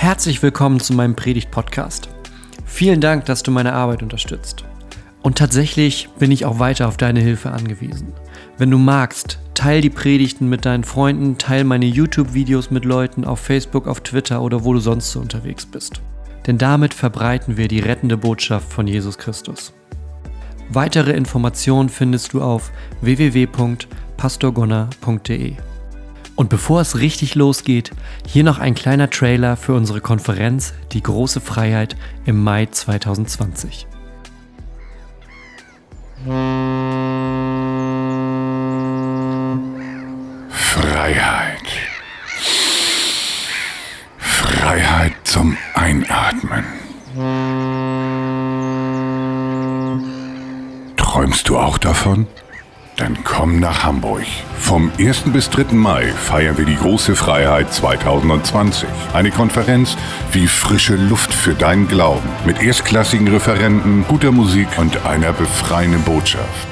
Herzlich willkommen zu meinem Predigt-Podcast. Vielen Dank, dass du meine Arbeit unterstützt. Und tatsächlich bin ich auch weiter auf deine Hilfe angewiesen. Wenn du magst, teil die Predigten mit deinen Freunden, teil meine YouTube-Videos mit Leuten auf Facebook, auf Twitter oder wo du sonst so unterwegs bist. Denn damit verbreiten wir die rettende Botschaft von Jesus Christus. Weitere Informationen findest du auf www.pastorgonner.de. Und bevor es richtig losgeht, hier noch ein kleiner Trailer für unsere Konferenz Die große Freiheit im Mai 2020. Freiheit. Freiheit zum Einatmen. Träumst du auch davon? Dann komm nach Hamburg. Vom 1. bis 3. Mai feiern wir die große Freiheit 2020. Eine Konferenz wie frische Luft für deinen Glauben. Mit erstklassigen Referenten, guter Musik und einer befreienden Botschaft.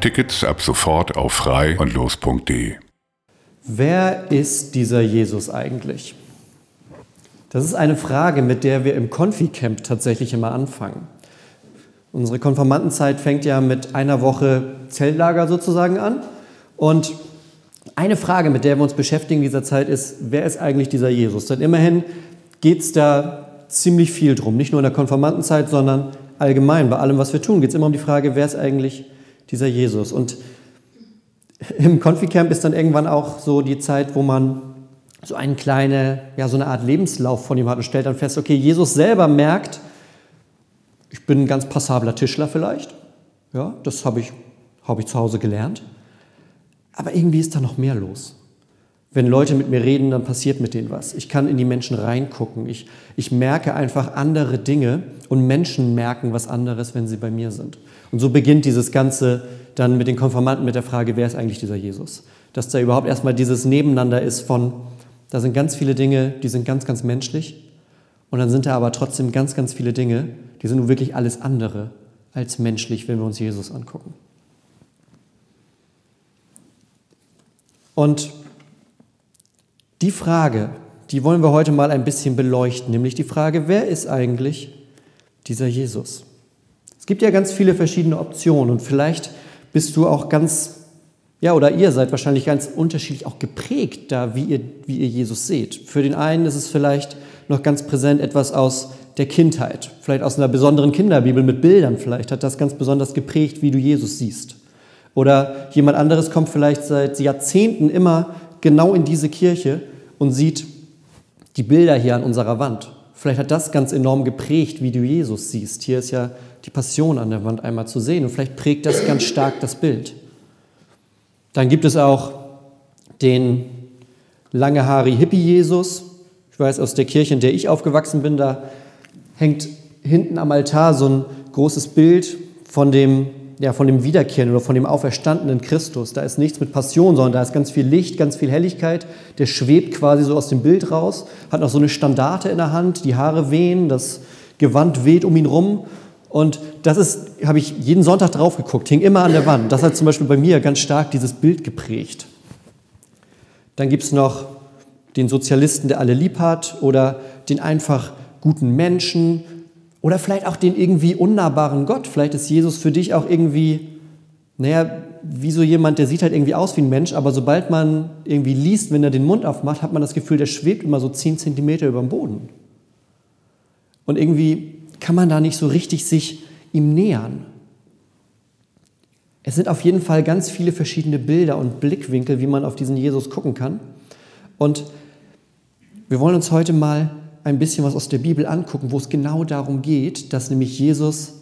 Tickets ab sofort auf frei und los.de. Wer ist dieser Jesus eigentlich? Das ist eine Frage, mit der wir im Konfi-Camp tatsächlich immer anfangen. Unsere Konfirmandenzeit fängt ja mit einer Woche Zeltlager sozusagen an. Und eine Frage, mit der wir uns beschäftigen in dieser Zeit, ist, wer ist eigentlich dieser Jesus? Denn immerhin geht es da ziemlich viel drum. Nicht nur in der Konfirmandenzeit, sondern allgemein. Bei allem, was wir tun, geht es immer um die Frage, wer ist eigentlich dieser Jesus? Und im Konfi-Camp ist dann irgendwann auch so die Zeit, wo man so eine kleine, ja, so eine Art Lebenslauf von ihm hat und stellt dann fest, okay, Jesus selber merkt, ich bin ein ganz passabler Tischler vielleicht. Ja, das habe ich, hab ich zu Hause gelernt. Aber irgendwie ist da noch mehr los. Wenn Leute mit mir reden, dann passiert mit denen was. Ich kann in die Menschen reingucken. Ich, ich merke einfach andere Dinge und Menschen merken was anderes, wenn sie bei mir sind. Und so beginnt dieses Ganze dann mit den Konformanten mit der Frage, wer ist eigentlich dieser Jesus? Dass da überhaupt erstmal dieses Nebeneinander ist von, da sind ganz viele Dinge, die sind ganz, ganz menschlich. Und dann sind da aber trotzdem ganz, ganz viele Dinge, die sind nun wirklich alles andere als menschlich, wenn wir uns Jesus angucken. Und die Frage, die wollen wir heute mal ein bisschen beleuchten, nämlich die Frage, wer ist eigentlich dieser Jesus? Es gibt ja ganz viele verschiedene Optionen und vielleicht bist du auch ganz, ja, oder ihr seid wahrscheinlich ganz unterschiedlich auch geprägt da, wie ihr, wie ihr Jesus seht. Für den einen ist es vielleicht noch ganz präsent etwas aus der Kindheit, vielleicht aus einer besonderen Kinderbibel mit Bildern, vielleicht hat das ganz besonders geprägt, wie du Jesus siehst. Oder jemand anderes kommt vielleicht seit Jahrzehnten immer genau in diese Kirche und sieht die Bilder hier an unserer Wand. Vielleicht hat das ganz enorm geprägt, wie du Jesus siehst. Hier ist ja die Passion an der Wand einmal zu sehen und vielleicht prägt das ganz stark das Bild. Dann gibt es auch den langehaari Hippie-Jesus. Ich weiß, aus der Kirche, in der ich aufgewachsen bin, da hängt hinten am Altar so ein großes Bild von dem, ja, von dem Wiederkehren oder von dem auferstandenen Christus. Da ist nichts mit Passion, sondern da ist ganz viel Licht, ganz viel Helligkeit. Der schwebt quasi so aus dem Bild raus, hat noch so eine Standarte in der Hand, die Haare wehen, das Gewand weht um ihn rum. Und das ist, habe ich jeden Sonntag drauf geguckt, hing immer an der Wand. Das hat zum Beispiel bei mir ganz stark dieses Bild geprägt. Dann gibt es noch den Sozialisten, der alle lieb hat, oder den einfach guten Menschen oder vielleicht auch den irgendwie unnahbaren Gott. Vielleicht ist Jesus für dich auch irgendwie, naja, wie so jemand, der sieht halt irgendwie aus wie ein Mensch, aber sobald man irgendwie liest, wenn er den Mund aufmacht, hat man das Gefühl, der schwebt immer so zehn Zentimeter über dem Boden. Und irgendwie kann man da nicht so richtig sich ihm nähern. Es sind auf jeden Fall ganz viele verschiedene Bilder und Blickwinkel, wie man auf diesen Jesus gucken kann. Und wir wollen uns heute mal ein bisschen was aus der Bibel angucken, wo es genau darum geht, dass nämlich Jesus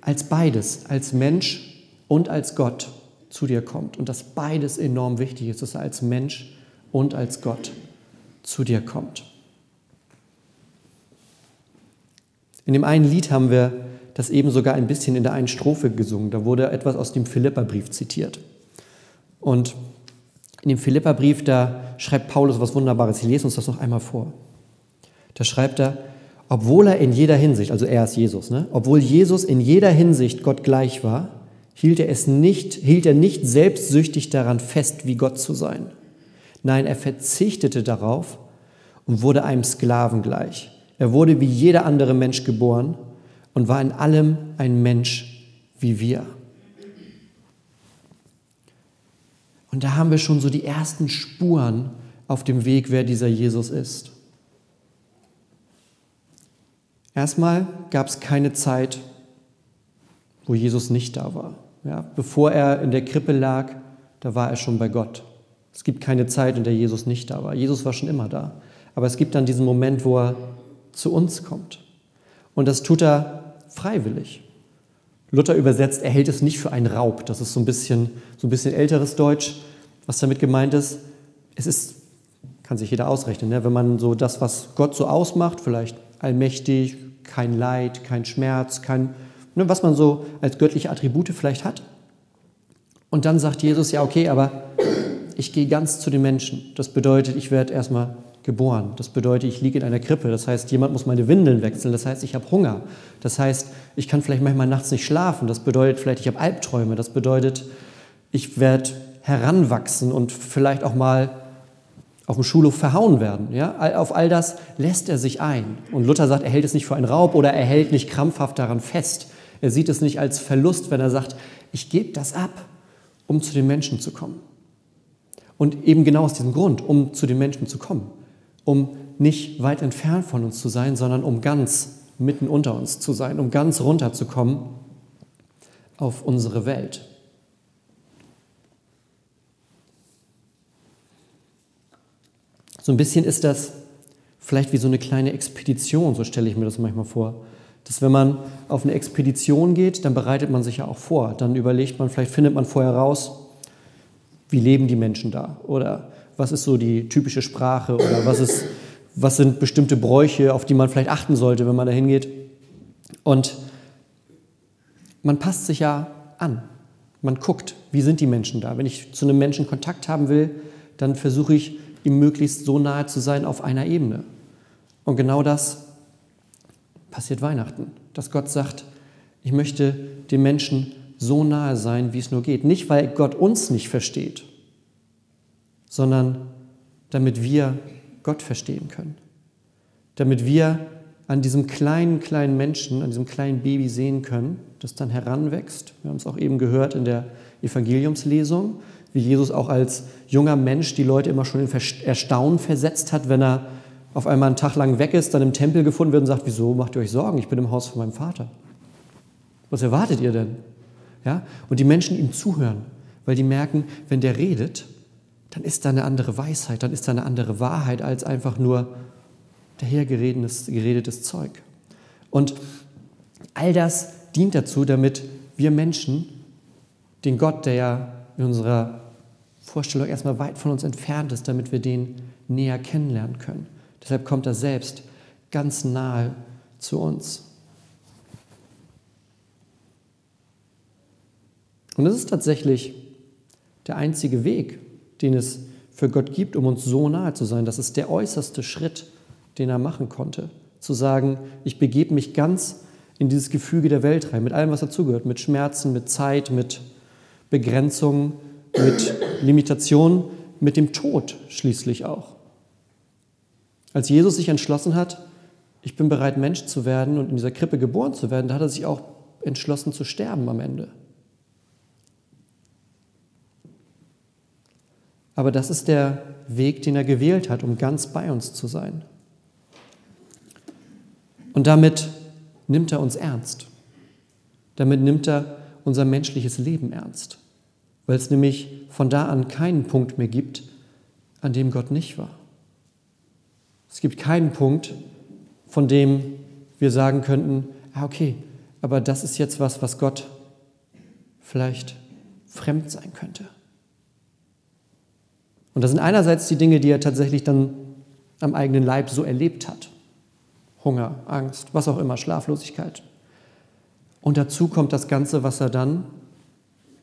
als beides, als Mensch und als Gott zu dir kommt. Und dass beides enorm wichtig ist, dass er als Mensch und als Gott zu dir kommt. In dem einen Lied haben wir das eben sogar ein bisschen in der einen Strophe gesungen. Da wurde etwas aus dem Philipperbrief zitiert. Und in dem Philipperbrief, da schreibt Paulus was Wunderbares. Ich lese uns das noch einmal vor. Da schreibt er, obwohl er in jeder Hinsicht, also er ist Jesus, ne? obwohl Jesus in jeder Hinsicht Gott gleich war, hielt er es nicht, hielt er nicht selbstsüchtig daran fest, wie Gott zu sein. Nein, er verzichtete darauf und wurde einem Sklaven gleich. Er wurde wie jeder andere Mensch geboren und war in allem ein Mensch wie wir. Und da haben wir schon so die ersten Spuren auf dem Weg, wer dieser Jesus ist. Erstmal gab es keine Zeit, wo Jesus nicht da war. Ja, bevor er in der Krippe lag, da war er schon bei Gott. Es gibt keine Zeit, in der Jesus nicht da war. Jesus war schon immer da. Aber es gibt dann diesen Moment, wo er zu uns kommt. Und das tut er freiwillig. Luther übersetzt, er hält es nicht für einen Raub. Das ist so ein bisschen, so ein bisschen älteres Deutsch. Was damit gemeint ist, es ist, kann sich jeder ausrechnen, ne? wenn man so das, was Gott so ausmacht, vielleicht allmächtig, kein Leid, kein Schmerz, kein, ne, was man so als göttliche Attribute vielleicht hat. Und dann sagt Jesus, ja, okay, aber ich gehe ganz zu den Menschen. Das bedeutet, ich werde erstmal geboren. Das bedeutet, ich liege in einer Krippe. Das heißt, jemand muss meine Windeln wechseln. Das heißt, ich habe Hunger. Das heißt, ich kann vielleicht manchmal nachts nicht schlafen. Das bedeutet vielleicht, ich habe Albträume. Das bedeutet, ich werde heranwachsen und vielleicht auch mal auf dem Schulhof verhauen werden. Ja? Auf all das lässt er sich ein. Und Luther sagt, er hält es nicht für einen Raub oder er hält nicht krampfhaft daran fest. Er sieht es nicht als Verlust, wenn er sagt, ich gebe das ab, um zu den Menschen zu kommen. Und eben genau aus diesem Grund, um zu den Menschen zu kommen. Um nicht weit entfernt von uns zu sein, sondern um ganz mitten unter uns zu sein, um ganz runterzukommen auf unsere Welt. So ein bisschen ist das vielleicht wie so eine kleine Expedition, so stelle ich mir das manchmal vor. Dass wenn man auf eine Expedition geht, dann bereitet man sich ja auch vor. Dann überlegt man, vielleicht findet man vorher raus, wie leben die Menschen da? Oder was ist so die typische Sprache? Oder was, ist, was sind bestimmte Bräuche, auf die man vielleicht achten sollte, wenn man da hingeht? Und man passt sich ja an. Man guckt, wie sind die Menschen da? Wenn ich zu einem Menschen Kontakt haben will, dann versuche ich ihm möglichst so nahe zu sein auf einer Ebene. Und genau das passiert Weihnachten, dass Gott sagt, ich möchte den Menschen so nahe sein, wie es nur geht. Nicht, weil Gott uns nicht versteht, sondern damit wir Gott verstehen können. Damit wir an diesem kleinen, kleinen Menschen, an diesem kleinen Baby sehen können, das dann heranwächst. Wir haben es auch eben gehört in der Evangeliumslesung, wie Jesus auch als junger Mensch die Leute immer schon in Erstaunen versetzt hat, wenn er auf einmal einen Tag lang weg ist, dann im Tempel gefunden wird und sagt, wieso macht ihr euch Sorgen? Ich bin im Haus von meinem Vater. Was erwartet ihr denn? Ja? Und die Menschen ihm zuhören, weil die merken, wenn der redet, dann ist da eine andere Weisheit, dann ist da eine andere Wahrheit als einfach nur dahergeredetes geredetes Zeug. Und all das dient dazu, damit wir Menschen den Gott, der ja in unserer Vorstellung erstmal weit von uns entfernt ist, damit wir den näher kennenlernen können. Deshalb kommt er selbst ganz nahe zu uns. Und es ist tatsächlich der einzige Weg, den es für Gott gibt, um uns so nahe zu sein. Das ist der äußerste Schritt, den er machen konnte. Zu sagen, ich begebe mich ganz in dieses Gefüge der Welt rein, mit allem, was dazugehört, mit Schmerzen, mit Zeit, mit Begrenzungen, mit Limitationen, mit dem Tod schließlich auch. Als Jesus sich entschlossen hat, ich bin bereit, Mensch zu werden und in dieser Krippe geboren zu werden, da hat er sich auch entschlossen zu sterben am Ende. Aber das ist der Weg, den er gewählt hat, um ganz bei uns zu sein. Und damit nimmt er uns ernst. Damit nimmt er unser menschliches Leben ernst weil es nämlich von da an keinen Punkt mehr gibt, an dem Gott nicht war. Es gibt keinen Punkt, von dem wir sagen könnten, ah, okay, aber das ist jetzt was, was Gott vielleicht fremd sein könnte. Und das sind einerseits die Dinge, die er tatsächlich dann am eigenen Leib so erlebt hat. Hunger, Angst, was auch immer, Schlaflosigkeit. Und dazu kommt das Ganze, was er dann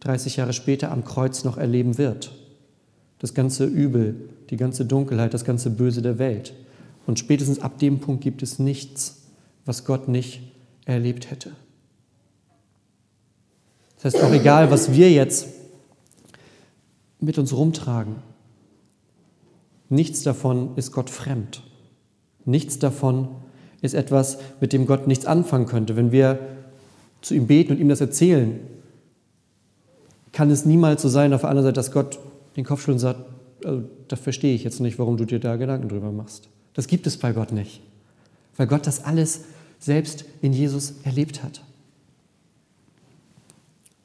30 Jahre später am Kreuz noch erleben wird. Das ganze Übel, die ganze Dunkelheit, das ganze Böse der Welt. Und spätestens ab dem Punkt gibt es nichts, was Gott nicht erlebt hätte. Das heißt, auch egal, was wir jetzt mit uns rumtragen, nichts davon ist Gott fremd. Nichts davon ist etwas, mit dem Gott nichts anfangen könnte. Wenn wir zu ihm beten und ihm das erzählen, kann es niemals so sein, auf der anderen Seite, dass Gott den Kopf schüttelt und sagt, also, da verstehe ich jetzt nicht, warum du dir da Gedanken drüber machst. Das gibt es bei Gott nicht, weil Gott das alles selbst in Jesus erlebt hat.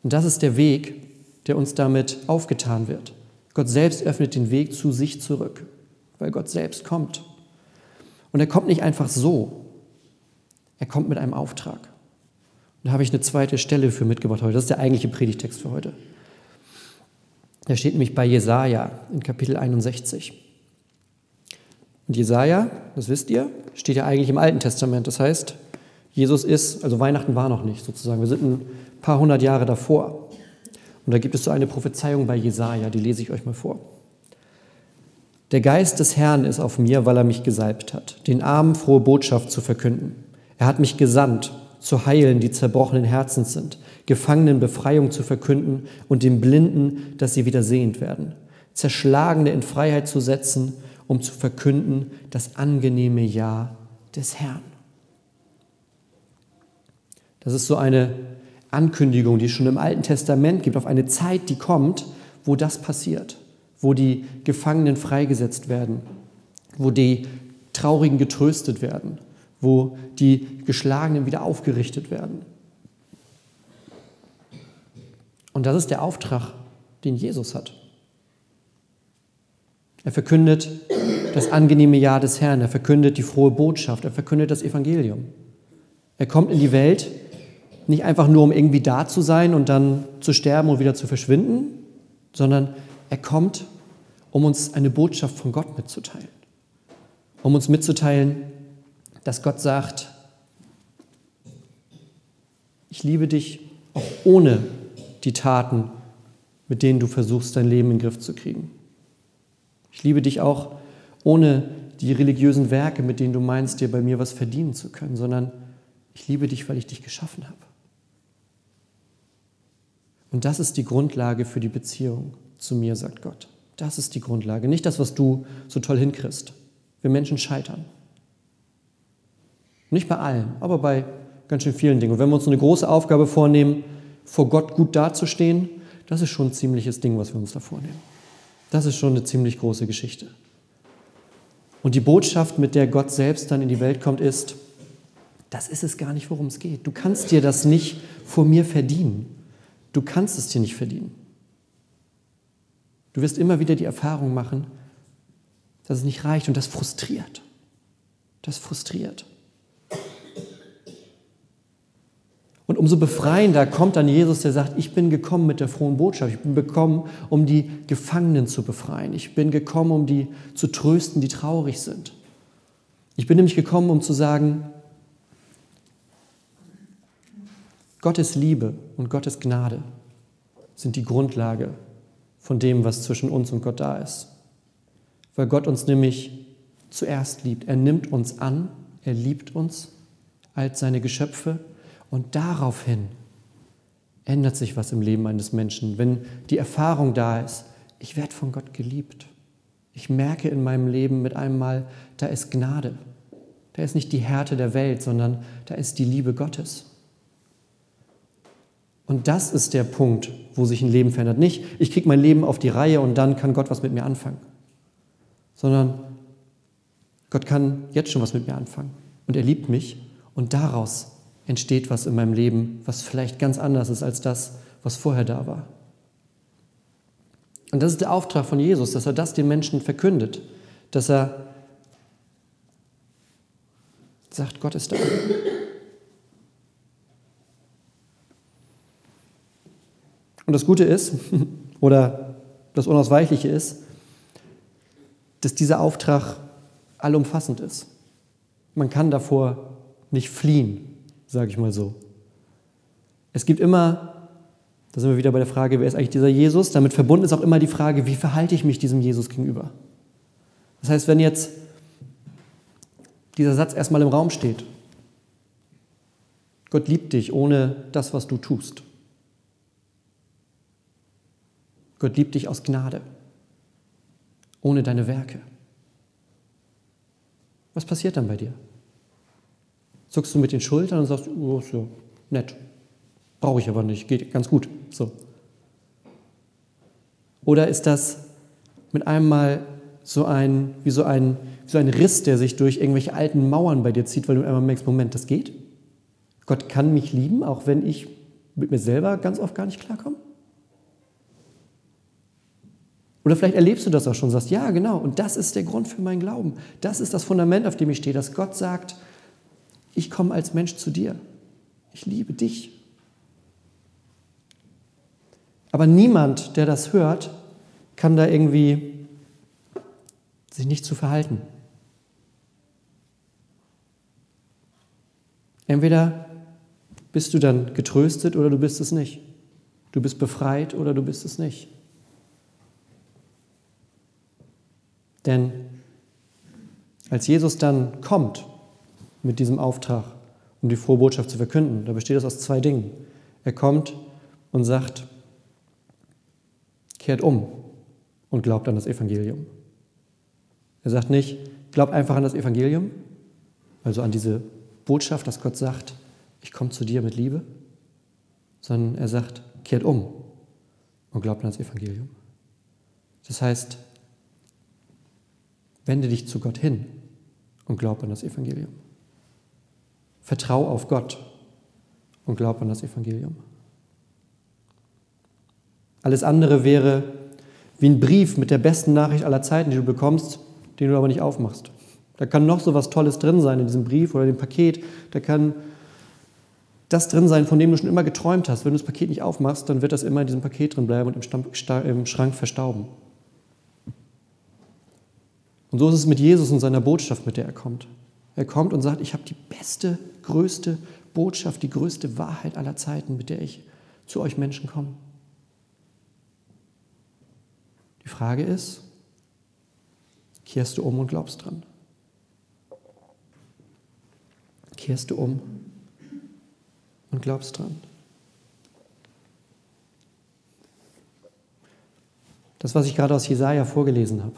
Und das ist der Weg, der uns damit aufgetan wird. Gott selbst öffnet den Weg zu sich zurück, weil Gott selbst kommt. Und er kommt nicht einfach so, er kommt mit einem Auftrag. Und da habe ich eine zweite Stelle für mitgebracht heute. Das ist der eigentliche Predigtext für heute. Der steht nämlich bei Jesaja in Kapitel 61. Und Jesaja, das wisst ihr, steht ja eigentlich im Alten Testament. Das heißt, Jesus ist, also Weihnachten war noch nicht sozusagen. Wir sind ein paar hundert Jahre davor. Und da gibt es so eine Prophezeiung bei Jesaja, die lese ich euch mal vor. Der Geist des Herrn ist auf mir, weil er mich gesalbt hat, den Armen frohe Botschaft zu verkünden. Er hat mich gesandt, zu heilen, die zerbrochenen Herzens sind, Gefangenen Befreiung zu verkünden und den Blinden, dass sie wieder sehend werden, Zerschlagene in Freiheit zu setzen, um zu verkünden das angenehme Ja des Herrn. Das ist so eine Ankündigung, die es schon im Alten Testament gibt, auf eine Zeit, die kommt, wo das passiert, wo die Gefangenen freigesetzt werden, wo die Traurigen getröstet werden, wo die Geschlagenen wieder aufgerichtet werden. Und das ist der Auftrag, den Jesus hat. Er verkündet das angenehme Ja des Herrn, er verkündet die frohe Botschaft, er verkündet das Evangelium. Er kommt in die Welt nicht einfach nur, um irgendwie da zu sein und dann zu sterben und wieder zu verschwinden, sondern er kommt, um uns eine Botschaft von Gott mitzuteilen. Um uns mitzuteilen, dass Gott sagt, ich liebe dich auch ohne die Taten, mit denen du versuchst, dein Leben in den Griff zu kriegen. Ich liebe dich auch ohne die religiösen Werke, mit denen du meinst, dir bei mir was verdienen zu können, sondern ich liebe dich, weil ich dich geschaffen habe. Und das ist die Grundlage für die Beziehung zu mir, sagt Gott. Das ist die Grundlage, nicht das, was du so toll hinkriegst. Wir Menschen scheitern. Nicht bei allem, aber bei ganz schön vielen Dingen. Und wenn wir uns eine große Aufgabe vornehmen, vor Gott gut dazustehen, das ist schon ein ziemliches Ding, was wir uns da vornehmen. Das ist schon eine ziemlich große Geschichte. Und die Botschaft, mit der Gott selbst dann in die Welt kommt, ist, das ist es gar nicht, worum es geht. Du kannst dir das nicht vor mir verdienen. Du kannst es dir nicht verdienen. Du wirst immer wieder die Erfahrung machen, dass es nicht reicht und das frustriert. Das frustriert. Und umso befreiender kommt dann Jesus, der sagt, ich bin gekommen mit der frohen Botschaft. Ich bin gekommen, um die Gefangenen zu befreien. Ich bin gekommen, um die zu trösten, die traurig sind. Ich bin nämlich gekommen, um zu sagen, Gottes Liebe und Gottes Gnade sind die Grundlage von dem, was zwischen uns und Gott da ist. Weil Gott uns nämlich zuerst liebt. Er nimmt uns an, er liebt uns als seine Geschöpfe und daraufhin ändert sich was im Leben eines Menschen, wenn die Erfahrung da ist, ich werde von Gott geliebt. Ich merke in meinem Leben mit einem Mal, da ist Gnade. Da ist nicht die Härte der Welt, sondern da ist die Liebe Gottes. Und das ist der Punkt, wo sich ein Leben verändert. Nicht, ich kriege mein Leben auf die Reihe und dann kann Gott was mit mir anfangen. Sondern Gott kann jetzt schon was mit mir anfangen. Und er liebt mich und daraus entsteht was in meinem Leben, was vielleicht ganz anders ist als das, was vorher da war. Und das ist der Auftrag von Jesus, dass er das den Menschen verkündet, dass er sagt, Gott ist da. Und das Gute ist, oder das Unausweichliche ist, dass dieser Auftrag allumfassend ist. Man kann davor nicht fliehen sage ich mal so. Es gibt immer, da sind wir wieder bei der Frage, wer ist eigentlich dieser Jesus? Damit verbunden ist auch immer die Frage, wie verhalte ich mich diesem Jesus gegenüber? Das heißt, wenn jetzt dieser Satz erstmal im Raum steht, Gott liebt dich ohne das, was du tust. Gott liebt dich aus Gnade, ohne deine Werke. Was passiert dann bei dir? Zuckst du mit den Schultern und sagst, oh, so nett, brauche ich aber nicht, geht ganz gut. So. Oder ist das mit einem Mal so ein, wie so ein, wie so ein Riss, der sich durch irgendwelche alten Mauern bei dir zieht, weil du einmal merkst, Moment, das geht? Gott kann mich lieben, auch wenn ich mit mir selber ganz oft gar nicht klarkomme? Oder vielleicht erlebst du das auch schon, sagst, ja, genau, und das ist der Grund für meinen Glauben. Das ist das Fundament, auf dem ich stehe, dass Gott sagt, ich komme als Mensch zu dir. Ich liebe dich. Aber niemand, der das hört, kann da irgendwie sich nicht zu verhalten. Entweder bist du dann getröstet oder du bist es nicht. Du bist befreit oder du bist es nicht. Denn als Jesus dann kommt mit diesem Auftrag, um die frohe Botschaft zu verkünden, da besteht es aus zwei Dingen. Er kommt und sagt, kehrt um und glaubt an das Evangelium. Er sagt nicht, glaubt einfach an das Evangelium, also an diese Botschaft, dass Gott sagt, ich komme zu dir mit Liebe, sondern er sagt, kehrt um und glaubt an das Evangelium. Das heißt, Wende dich zu Gott hin und glaub an das Evangelium. Vertrau auf Gott und glaub an das Evangelium. Alles andere wäre wie ein Brief mit der besten Nachricht aller Zeiten, die du bekommst, den du aber nicht aufmachst. Da kann noch so was Tolles drin sein in diesem Brief oder dem Paket. Da kann das drin sein, von dem du schon immer geträumt hast. Wenn du das Paket nicht aufmachst, dann wird das immer in diesem Paket drin bleiben und im, Schrank verstauben. Und so ist es mit Jesus und seiner Botschaft, mit der er kommt. Er kommt und sagt, ich habe die beste, größte Botschaft, die größte Wahrheit aller Zeiten, mit der ich zu euch Menschen komme. Die Frage ist, kehrst du um und glaubst dran? Kehrst du um und glaubst dran? Das, was ich gerade aus Jesaja vorgelesen habe,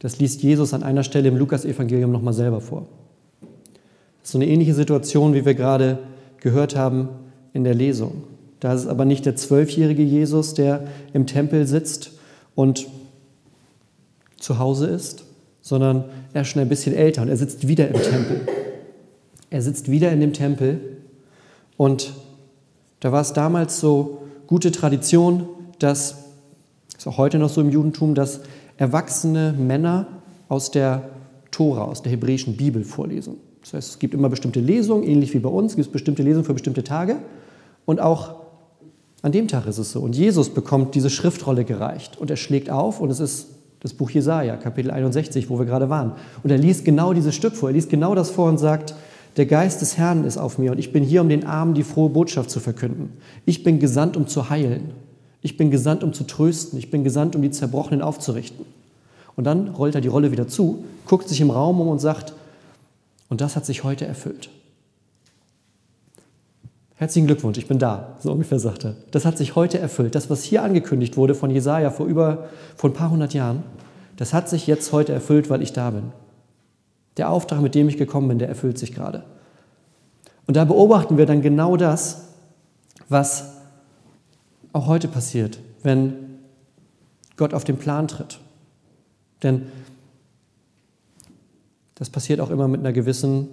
das liest Jesus an einer Stelle im Lukas-Evangelium nochmal selber vor. Das ist so eine ähnliche Situation, wie wir gerade gehört haben in der Lesung. Da ist es aber nicht der zwölfjährige Jesus, der im Tempel sitzt und zu Hause ist, sondern er ist schon ein bisschen älter und er sitzt wieder im Tempel. Er sitzt wieder in dem Tempel und da war es damals so gute Tradition, dass, ist auch heute noch so im Judentum, dass erwachsene Männer aus der Tora, aus der hebräischen Bibel vorlesen. Das heißt, es gibt immer bestimmte Lesungen, ähnlich wie bei uns, gibt es bestimmte Lesungen für bestimmte Tage. Und auch an dem Tag ist es so. Und Jesus bekommt diese Schriftrolle gereicht und er schlägt auf und es ist das Buch Jesaja, Kapitel 61, wo wir gerade waren. Und er liest genau dieses Stück vor. Er liest genau das vor und sagt, der Geist des Herrn ist auf mir und ich bin hier, um den Armen die frohe Botschaft zu verkünden. Ich bin gesandt, um zu heilen. Ich bin gesandt, um zu trösten. Ich bin gesandt, um die Zerbrochenen aufzurichten. Und dann rollt er die Rolle wieder zu, guckt sich im Raum um und sagt, und das hat sich heute erfüllt. Herzlichen Glückwunsch, ich bin da, so ungefähr sagt er. Das hat sich heute erfüllt. Das, was hier angekündigt wurde von Jesaja vor über vor ein paar hundert Jahren, das hat sich jetzt heute erfüllt, weil ich da bin. Der Auftrag, mit dem ich gekommen bin, der erfüllt sich gerade. Und da beobachten wir dann genau das, was auch heute passiert, wenn Gott auf den Plan tritt. Denn das passiert auch immer mit einer gewissen,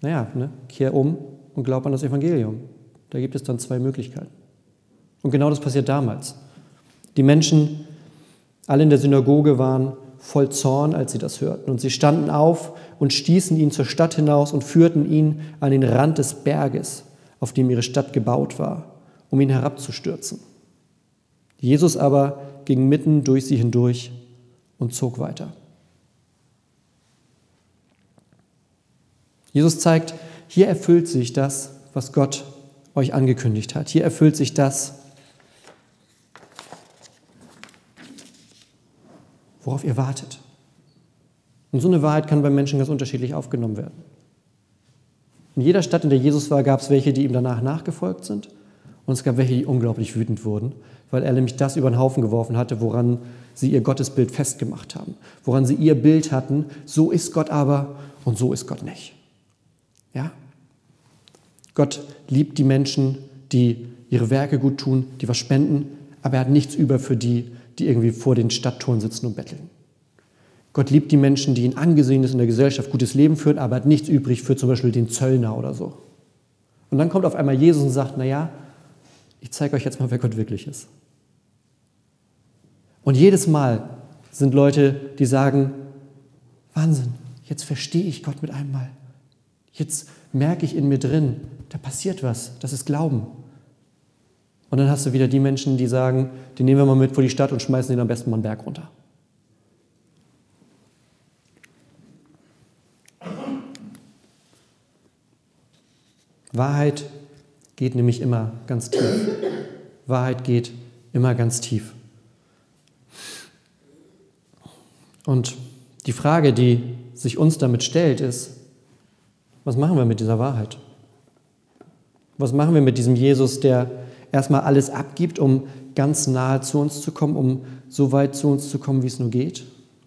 naja, ne, kehr um und glaub an das Evangelium. Da gibt es dann zwei Möglichkeiten. Und genau das passiert damals. Die Menschen, alle in der Synagoge, waren voll Zorn, als sie das hörten. Und sie standen auf und stießen ihn zur Stadt hinaus und führten ihn an den Rand des Berges, auf dem ihre Stadt gebaut war, um ihn herabzustürzen. Jesus aber ging mitten durch sie hindurch und zog weiter. Jesus zeigt, hier erfüllt sich das, was Gott euch angekündigt hat. Hier erfüllt sich das, worauf ihr wartet. Und so eine Wahrheit kann bei Menschen ganz unterschiedlich aufgenommen werden. In jeder Stadt, in der Jesus war, gab es welche, die ihm danach nachgefolgt sind Und es gab welche, die unglaublich wütend wurden, weil er nämlich das über den Haufen geworfen hatte, woran sie ihr Gottesbild festgemacht haben, woran sie ihr Bild hatten, so ist Gott aber und so ist Gott nicht. Ja? Gott liebt die Menschen, die ihre Werke gut tun, die was spenden, aber er hat nichts über für die, die irgendwie vor den Stadttoren sitzen und betteln. Gott liebt die Menschen, die ein angesehenes in der Gesellschaft gutes Leben führen, aber hat nichts übrig für zum Beispiel den Zöllner oder so. Und dann kommt auf einmal Jesus und sagt, naja, ich zeige euch jetzt mal, wer Gott wirklich ist. Und jedes Mal sind Leute, die sagen, Wahnsinn, jetzt verstehe ich Gott mit einem Mal. Jetzt merke ich in mir drin, da passiert was, das ist Glauben. Und dann hast du wieder die Menschen, die sagen, die nehmen wir mal mit vor die Stadt und schmeißen den am besten mal einen Berg runter. Wahrheit geht nämlich immer ganz tief. Wahrheit geht immer ganz tief. Und die Frage, die sich uns damit stellt, ist, was machen wir mit dieser Wahrheit? Was machen wir mit diesem Jesus, der erstmal alles abgibt, um ganz nahe zu uns zu kommen, um so weit zu uns zu kommen, wie es nur geht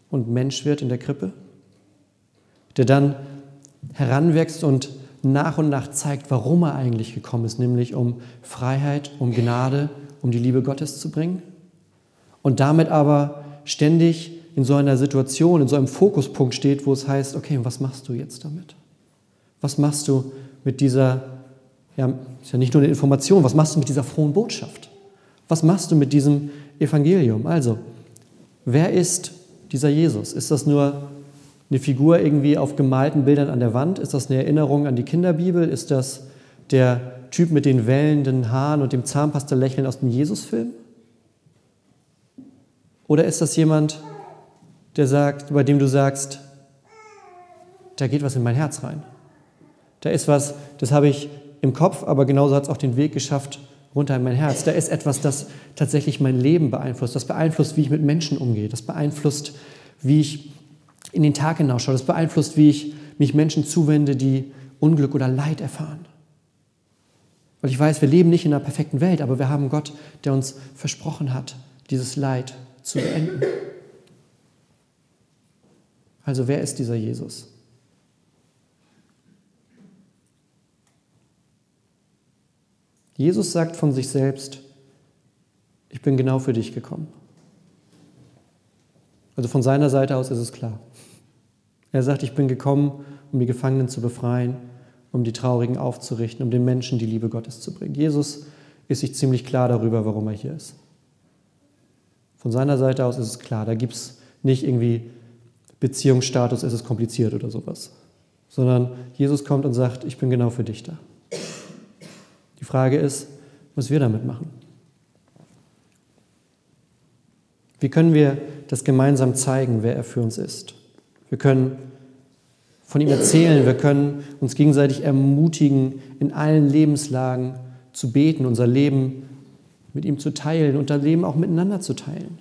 und Mensch wird in der Krippe? Der dann heranwächst und nach und nach zeigt, warum er eigentlich gekommen ist, nämlich um Freiheit, um Gnade, um die Liebe Gottes zu bringen. Und damit aber ständig in so einer Situation, in so einem Fokuspunkt steht, wo es heißt, okay, was machst du jetzt damit? Was machst du mit dieser, ja, ist ja nicht nur eine Information, was machst du mit dieser frohen Botschaft? Was machst du mit diesem Evangelium? Also, wer ist dieser Jesus? Ist das nur eine Figur irgendwie auf gemalten Bildern an der Wand? Ist das eine Erinnerung an die Kinderbibel? Ist das der Typ mit den wellenden Haaren und dem Zahnpasta-Lächeln aus dem Jesus-Film? Oder ist das jemand, der sagt, bei dem du sagst, da geht was in mein Herz rein? Da ist was, das habe ich im Kopf, aber genauso hat es auch den Weg geschafft runter in mein Herz. Da ist etwas, das tatsächlich mein Leben beeinflusst. Das beeinflusst, wie ich mit Menschen umgehe. Das beeinflusst, wie ich in den Tag hinausschaue. Das beeinflusst, wie ich mich Menschen zuwende, die Unglück oder Leid erfahren. Weil ich weiß, wir leben nicht in einer perfekten Welt, aber wir haben Gott, der uns versprochen hat, dieses Leid zu beenden. Also wer ist dieser Jesus? Jesus sagt von sich selbst, ich bin genau für dich gekommen. Also von seiner Seite aus ist es klar. Er sagt, ich bin gekommen, um die Gefangenen zu befreien, um die Traurigen aufzurichten, um den Menschen die Liebe Gottes zu bringen. Jesus ist sich ziemlich klar darüber, warum er hier ist. Von seiner Seite aus ist es klar, da gibt es nicht irgendwie Beziehungsstatus, es ist kompliziert oder sowas, sondern Jesus kommt und sagt, ich bin genau für dich da. Die Frage ist, was wir damit machen. Wie können wir das gemeinsam zeigen, wer er für uns ist? Wir können von ihm erzählen, wir können uns gegenseitig ermutigen, in allen Lebenslagen zu beten, unser Leben mit ihm zu teilen, unser Leben auch miteinander zu teilen.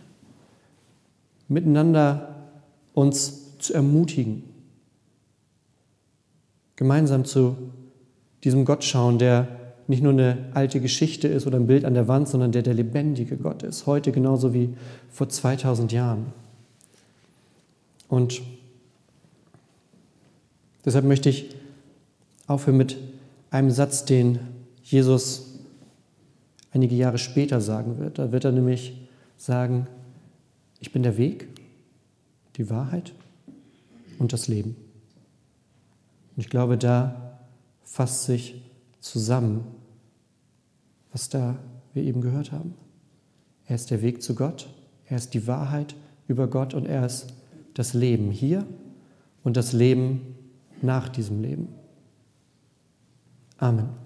Miteinander uns zu ermutigen. Gemeinsam zu diesem Gott schauen, der nicht nur eine alte Geschichte ist oder ein Bild an der Wand, sondern der der lebendige Gott ist, heute genauso wie vor 2000 Jahren. Und deshalb möchte ich aufhören mit einem Satz, den Jesus einige Jahre später sagen wird. Da wird er nämlich sagen, ich bin der Weg, die Wahrheit und das Leben. Und ich glaube, da fasst sich zusammen, was da wir eben gehört haben. Er ist der Weg zu Gott, er ist die Wahrheit über Gott und er ist das Leben hier und das Leben nach diesem Leben. Amen.